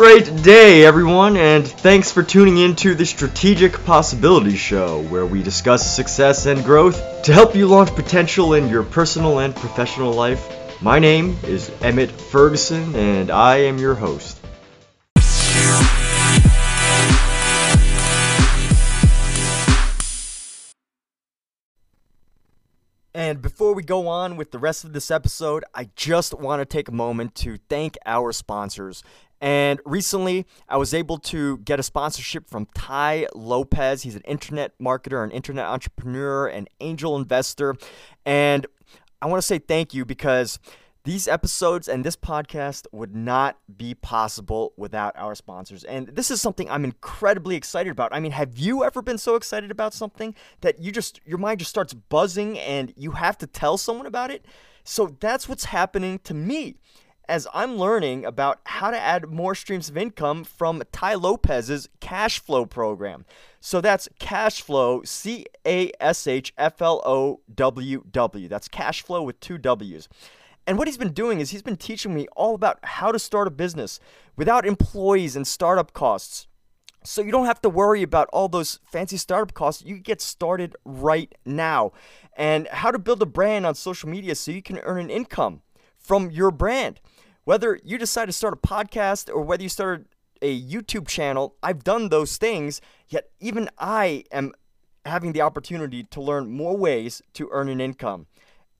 Great day, everyone, and thanks for tuning in to the Strategic Possibilities Show, where we discuss success and growth to help you launch potential in your personal and professional life. My name is Emmett Ferguson, and I am your host. And before we go on with the rest of this episode, I just want to take a moment to thank our sponsors. And recently, I was able to get a sponsorship from Tai Lopez. He's an internet marketer, an internet entrepreneur, an angel investor. And I want to say thank you because these episodes and this podcast would not be possible without our sponsors. And this is something I'm incredibly excited about. I mean, have you ever been so excited about something that you just your mind just starts buzzing and you have to tell someone about it? So that's what's happening to me as I'm learning about how to add more streams of income from Tai Lopez's cash flow program. So that's cash flow, C A S H F L O W W. That's cash flow with two W's. And what he's been doing is he's been teaching me all about how to start a business without employees and startup costs. So you don't have to worry about all those fancy startup costs. You get started right now. And how to build a brand on social media so you can earn an income from your brand. Whether you decide to start a podcast or whether you start a YouTube channel, I've done those things, yet even I am having the opportunity to learn more ways to earn an income.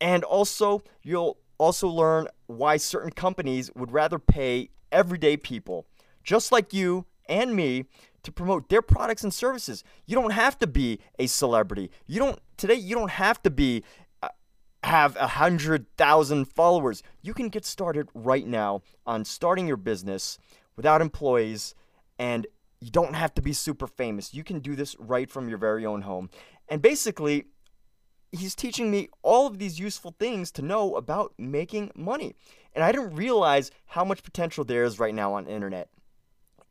And also, you'll also learn why certain companies would rather pay everyday people, just like you and me, to promote their products and services. You don't have to be a celebrity. You don't today. You don't have to be have a hundred thousand followers. You can get started right now on starting your business without employees, and you don't have to be super famous. You can do this right from your very own home. And basically, he's teaching me all of these useful things to know about making money. And I didn't realize how much potential there is right now on internet.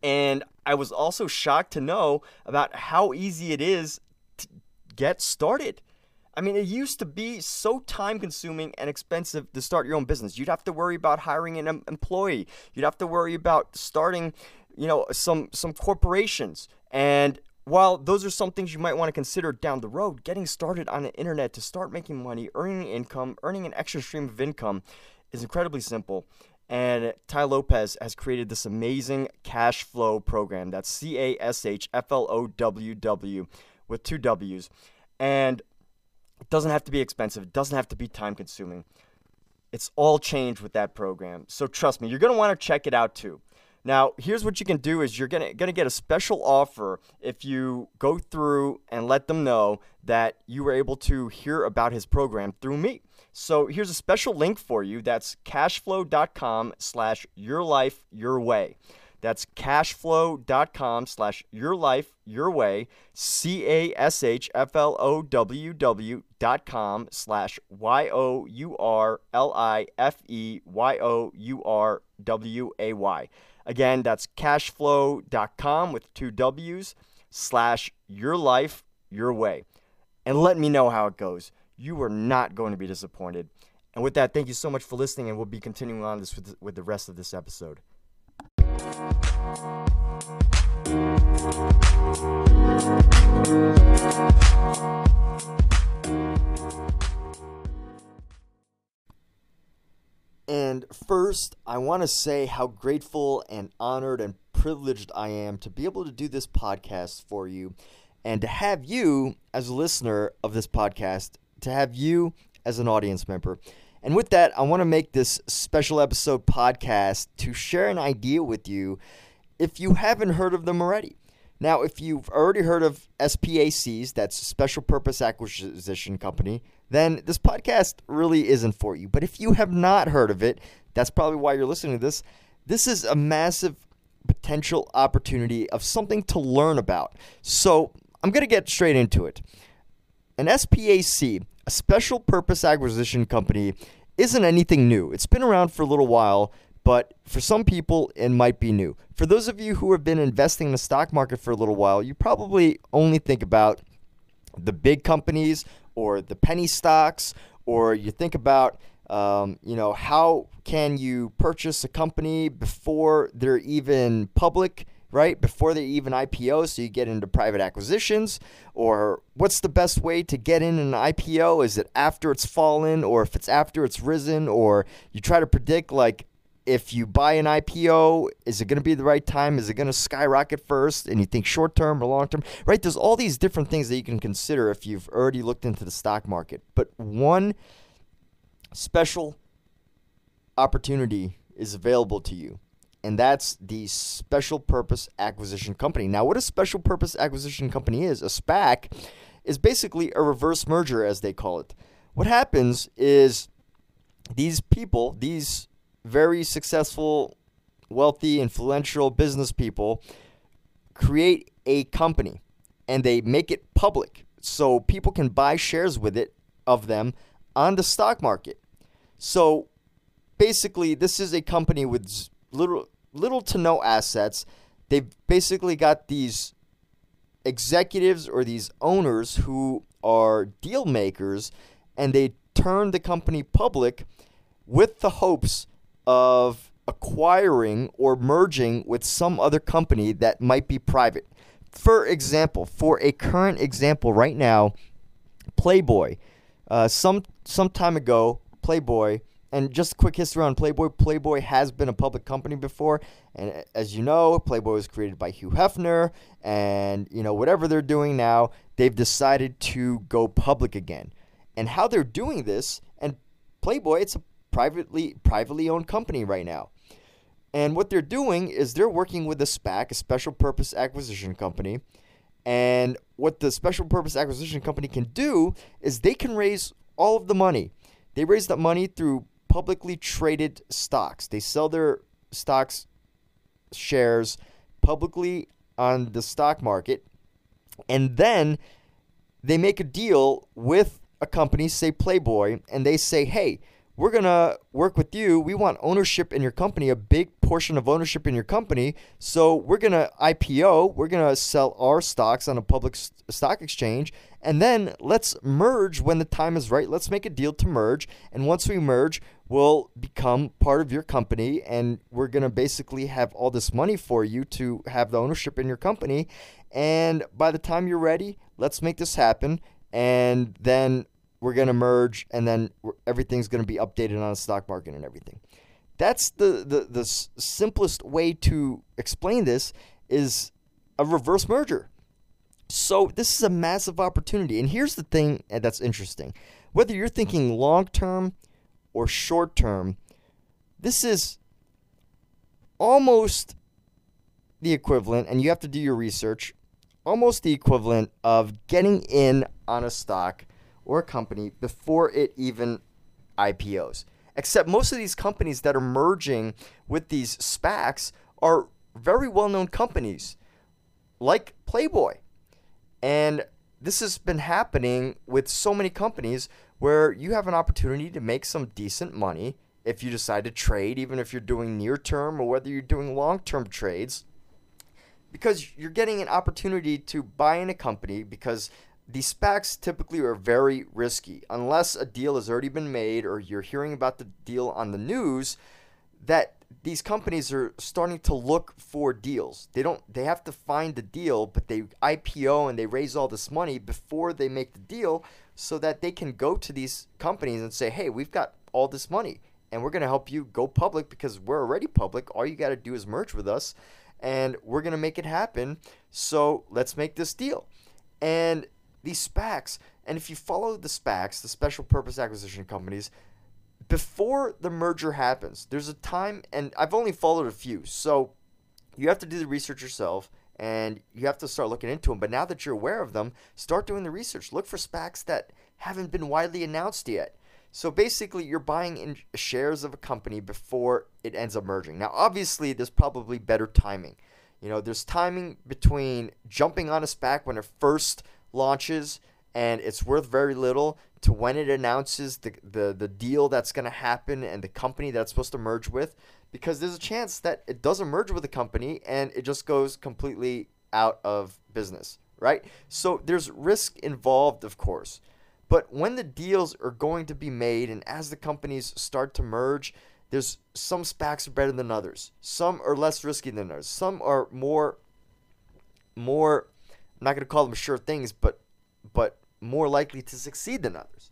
And I was also shocked to know about how easy it is to get started. I mean, it used to be so time consuming and expensive to start your own business. You'd have to worry about hiring an employee. You'd have to worry about starting, you know, some some corporations. And while those are some things you might want to consider down the road, getting started on the internet to start making money, earning income, earning an extra stream of income is incredibly simple. And Tai Lopez has created this amazing cash flow program. That's C A S H F L O W W with two W's. And it doesn't have to be expensive, it doesn't have to be time consuming. It's all changed with that program. So trust me, you're going to want to check it out too. Now, here's what you can do is you're going to get a special offer if you go through and let them know that you were able to hear about his program through me. So here's a special link for you. That's cashflow.com slash your life your way. That's cashflow.com slash your life your way. C A S H F L O W W dot com slash Y O U R L I F E Y O U R W A Y. Again, that's cashflow.com with two W's slash your life your way. And let me know how it goes. You are not going to be disappointed. And with that, thank you so much for listening, and we'll be continuing on this with with the rest of this episode. And first, I want to say how grateful and honored and privileged I am to be able to do this podcast for you and to have you as a listener of this podcast, to have you as an audience member. And with that, I want to make this special episode podcast to share an idea with you if you haven't heard of them already. Now, if you've already heard of SPACs, that's a Special Purpose Acquisition Company, then this podcast really isn't for you. But if you have not heard of it, that's probably why you're listening to this. This is a massive potential opportunity of something to learn about. So I'm going to get straight into it. An SPAC, a Special Purpose Acquisition Company, isn't anything new. It's been around for a little while, but for some people, it might be new. For those of you who have been investing in the stock market for a little while, you probably only think about the big companies or the penny stocks, or you think about Um, you know, how can you purchase a company before they're even public? right? Before they even IPO, so you get into private acquisitions? Or what's the best way to get in an IPO? Is it after it's fallen, or if it's after it's risen, or you try to predict, like, if you buy an IPO, is it going to be the right time? Is it going to skyrocket first? And you think short term or long term, right? There's all these different things that you can consider if you've already looked into the stock market. But one special opportunity is available to you and that's the special purpose acquisition company. Now, what a special purpose acquisition company is, a SPAC, is basically a reverse merger, as they call it. What happens is these people, these very successful, wealthy, influential business people, create a company and they make it public so people can buy shares with it of them on the stock market. So basically, this is a company with little little to no assets. They've basically got these executives or these owners who are deal makers and they turn the company public with the hopes of acquiring or merging with some other company that might be private. For example, for a current example right now, Playboy. Uh, some some time ago, Playboy and just a quick history on Playboy. Playboy has been a public company before, and as you know, Playboy was created by Hugh Hefner, and you know whatever they're doing now, they've decided to go public again. And how they're doing this, and Playboy, it's a privately privately owned company right now. And what they're doing is they're working with a SPAC, a special purpose acquisition company. And what the special purpose acquisition company can do is they can raise all of the money. They raise that money through publicly traded stocks. They sell their stocks shares publicly on the stock market and then they make a deal with a company, say Playboy, and they say, "Hey, we're going to work with you. We want ownership in your company, a big portion of ownership in your company. So we're going to IPO, we're going to sell our stocks on a public stock exchange, and then let's merge when the time is right. Let's make a deal to merge. And once we merge, we'll become part of your company, and we're going to basically have all this money for you to have the ownership in your company. And by the time you're ready, let's make this happen. And then we're going to merge, and then everything's going to be updated on the stock market and everything. That's the, the, the simplest way to explain this is a reverse merger. So this is a massive opportunity. And here's the thing eh, that's interesting. Whether you're thinking long term or short term, this is almost the equivalent, and you have to do your research, almost the equivalent of getting in on a stock or a company before it even IPOs. Except most of these companies that are merging with these SPACs are very well known companies like Playboy. And this has been happening with so many companies where you have an opportunity to make some decent money if you decide to trade, even if you're doing near term or whether you're doing long term trades, because you're getting an opportunity to buy in a company because these SPACs typically are very risky. Unless a deal has already been made or you're hearing about the deal on the news, that these companies are starting to look for deals. They don't they have to find the deal, but they IPO and they raise all this money before they make the deal so that they can go to these companies and say, "Hey, we've got all this money and we're going to help you go public because we're already public. All you got to do is merge with us and we're going to make it happen. So, let's make this deal." And these SPACs, and if you follow the SPACs, the special purpose acquisition companies, before the merger happens, there's a time, and I've only followed a few, so you have to do the research yourself and you have to start looking into them. But now that you're aware of them, start doing the research. Look for SPACs that haven't been widely announced yet. So basically, you're buying in shares of a company before it ends up merging. Now, obviously, there's probably better timing. You know, there's timing between jumping on a SPAC when it first launches and it's worth very little to when it announces the, the, the deal that's going to happen and the company that's supposed to merge with because there's a chance that it doesn't merge with the company and it just goes completely out of business, right? So there's risk involved, of course. But when the deals are going to be made and as the companies start to merge, there's some SPACs are better than others. Some are less risky than others. Some are more more I'm not going to call them sure things, but but more likely to succeed than others.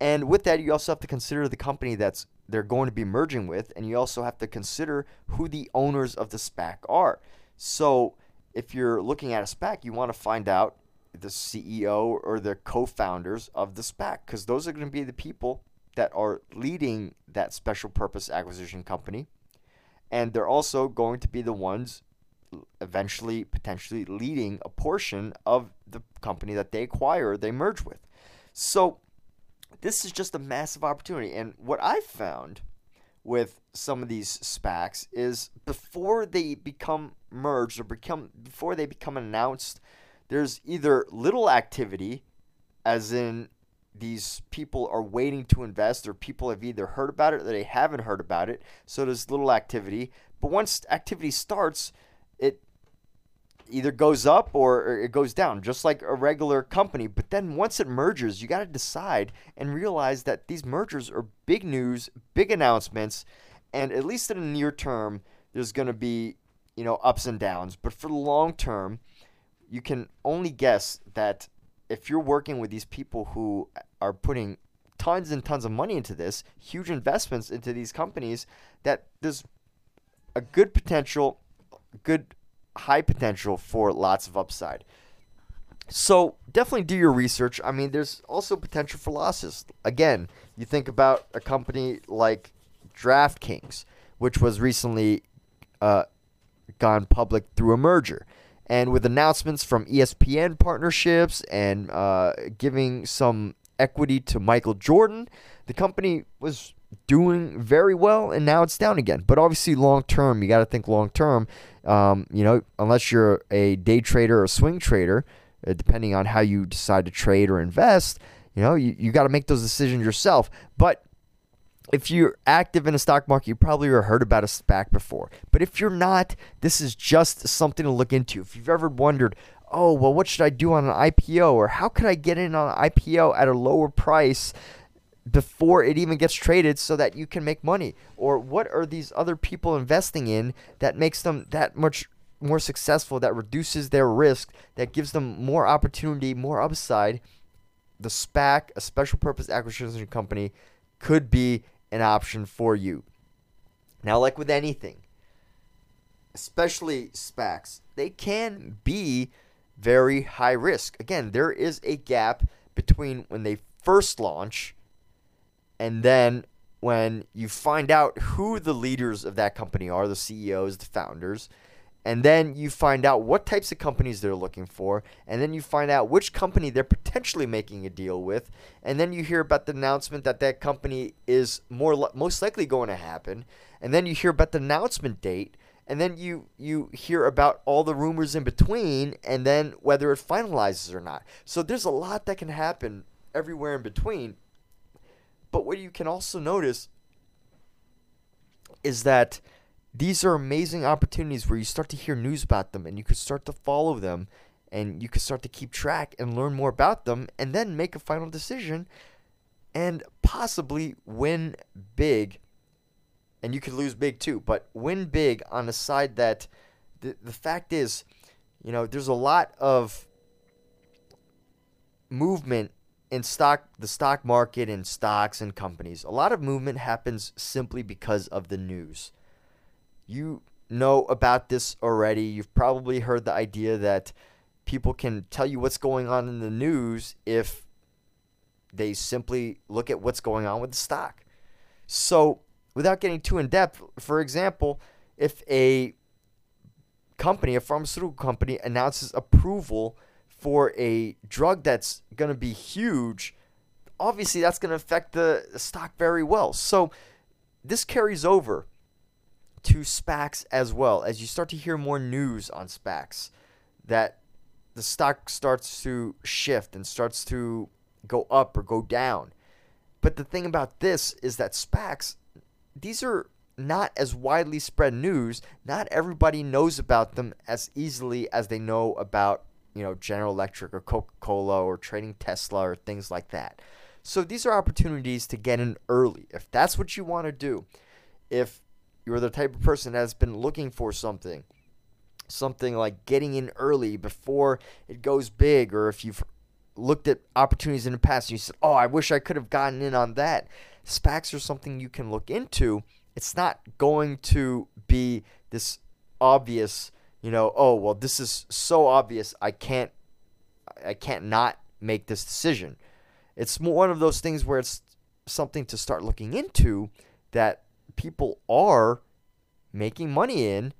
And with that, you also have to consider the company that's they're going to be merging with, and you also have to consider who the owners of the SPAC are. So, if you're looking at a SPAC, you want to find out the CEO or the co-founders of the SPAC because those are going to be the people that are leading that special purpose acquisition company, and they're also going to be the ones eventually potentially leading a portion of the company that they acquire, they merge with. So this is just a massive opportunity. And what I found with some of these SPACs is before they become merged or become before they become announced, there's either little activity, as in these people are waiting to invest, or people have either heard about it or they haven't heard about it. So there's little activity. But once activity starts, it either goes up or, it goes down, just like a regular company. But then once it merges, you got to decide and realize that these mergers are big news, big announcements, and at least in the near term, there's going to be you know ups and downs. But for the long term, you can only guess that if you're working with these people who are putting tons and tons of money into this, huge investments into these companies, that there's a good potential, good high potential for lots of upside. So definitely do your research. I mean, there's also potential for losses. Again, you think about a company like DraftKings, which was recently uh, gone public through a merger. And with announcements from ESPN partnerships and uh, giving some equity to Michael Jordan, the company was doing very well, and now it's down again. But obviously, long term, you got to think long term. Um, you know, unless you're a day trader or a swing trader, uh, depending on how you decide to trade or invest, you know, you, you got to make those decisions yourself. But if you're active in the stock market, you probably heard about a SPAC before. But if you're not, this is just something to look into. If you've ever wondered, oh, well, what should I do on an IPO? Or how could I get in on an IPO at a lower price before it even gets traded so that you can make money? Or what are these other people investing in that makes them that much more successful, that reduces their risk, that gives them more opportunity, more upside? The SPAC, a special purpose acquisition company, could be an option for you. Now, like with anything, especially SPACs, they can be very high risk. Again, there is a gap between when they first launch and then when you find out who the leaders of that company are, the CEOs, the founders, and then you find out what types of companies they're looking for, and then you find out which company they're potentially making a deal with, and then you hear about the announcement that that company is more most likely going to happen, and then you hear about the announcement date, and then you you hear about all the rumors in between, and then whether it finalizes or not. So there's a lot that can happen everywhere in between. But what you can also notice is that these are amazing opportunities where you start to hear news about them and you can start to follow them and you can start to keep track and learn more about them and then make a final decision and possibly win big. And you could lose big too, but win big on the side that the, the fact is, you know, there's a lot of movement in stock the stock market and stocks and companies a lot of movement happens simply because of the news. You know about this already. You've probably heard the idea that people can tell you what's going on in the news if they simply look at what's going on with the stock. So without getting too in depth for example if a company a pharmaceutical company announces approval for a drug that's going to be huge, obviously that's going to affect the stock very well. So this carries over to SPACs as well as you start to hear more news on SPACs that the stock starts to shift and starts to go up or go down. But the thing about this is that SPACs, these are not as widely spread news. Not everybody knows about them as easily as they know about you know, General Electric or Coca Cola or trading Tesla or things like that. So these are opportunities to get in early. If that's what you want to do, if you're the type of person that's been looking for something, something like getting in early before it goes big, or if you've looked at opportunities in the past and you said, Oh, I wish I could have gotten in on that. SPACs are something you can look into. It's not going to be this obvious, you know, oh well this is so obvious I can't I can't not make this decision. It's one of those things where it's something to start looking into that people are making money in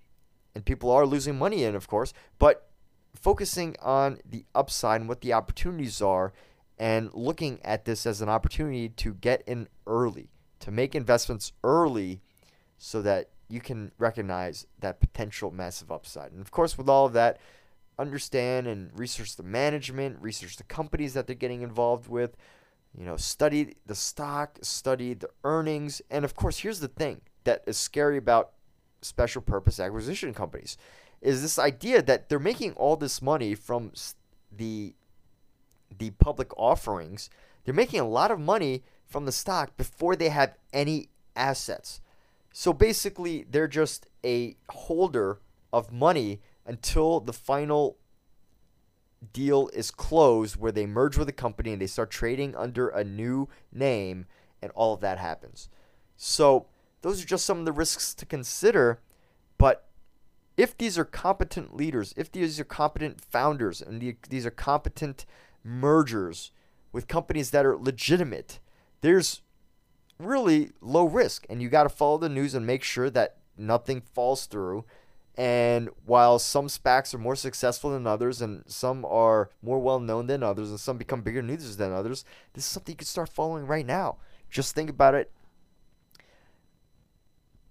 and people are losing money in, of course, but focusing on the upside and what the opportunities are and looking at this as an opportunity to get in early, to make investments early so that you can recognize that potential massive upside. And of course, with all of that, understand and research the management, research the companies that they're getting involved with, you know, study the stock, study the earnings, and of course, here's the thing that is scary about special purpose acquisition companies is this idea that they're making all this money from the the public offerings. They're making a lot of money from the stock before they have any assets. So basically, they're just a holder of money until the final deal is closed where they merge with a company and they start trading under a new name and all of that happens. So those are just some of the risks to consider, but if these are competent leaders, if these are competent founders and the, these are competent mergers with companies that are legitimate, there's really low risk and you got to follow the news and make sure that nothing falls through and while some SPACs are more successful than others, and some are more well known than others, and some become bigger news than others, this is something you can start following right now. Just think about it.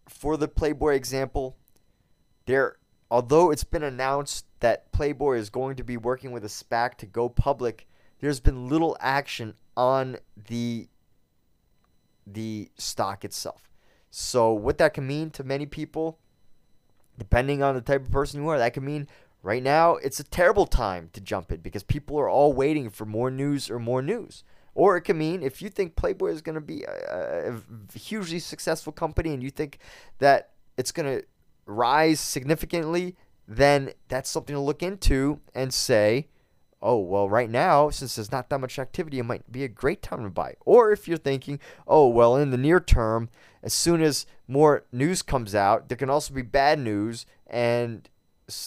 For the Playboy example, there, although it's been announced that Playboy is going to be working with a SPAC to go public, there's been little action on the the stock itself. So what that can mean to many people depending on the type of person you are, that can mean right now it's a terrible time to jump in because people are all waiting for more news or more news. Or it can mean if you think Playboy is going to be a, a, hugely successful company and you think that it's going to rise significantly, then that's something to look into and say, oh, well, right now, since there's not that much activity, it might be a great time to buy. Or if you're thinking, oh, well, in the near term, as soon as more news comes out, there can also be bad news and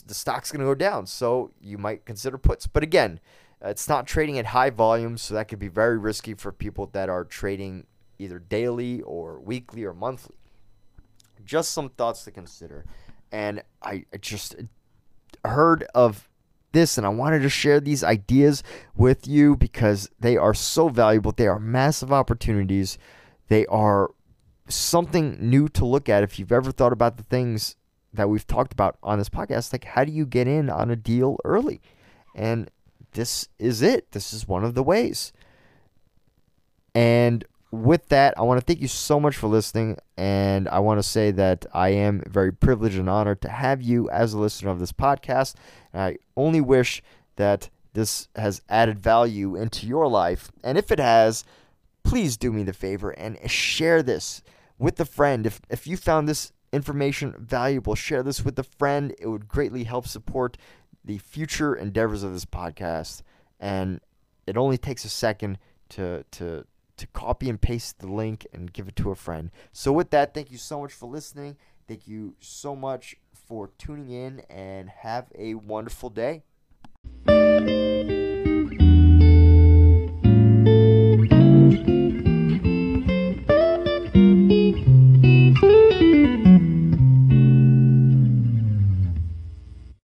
the stock's going to go down. So you might consider puts. But again, uh, it's not trading at high volumes, so that could be very risky for people that are trading either daily or weekly or monthly. Just some thoughts to consider. And I just heard of this and I wanted to share these ideas with you because they are so valuable. They are massive opportunities. They are something new to look at if you've ever thought about the things that we've talked about on this podcast like how do you get in on a deal early and this is it this is one of the ways and with that i want to thank you so much for listening and i want to say that i am very privileged and honored to have you as a listener of this podcast and i only wish that this has added value into your life and if it has please do me the favor and share this with a friend. If, if you found this information valuable, share this with a friend. It would greatly help support the future endeavors of this podcast. And it only takes a second to, to, to copy and paste the link and give it to a friend. So, with that, thank you so much for listening. Thank you so much for tuning in and have a wonderful day.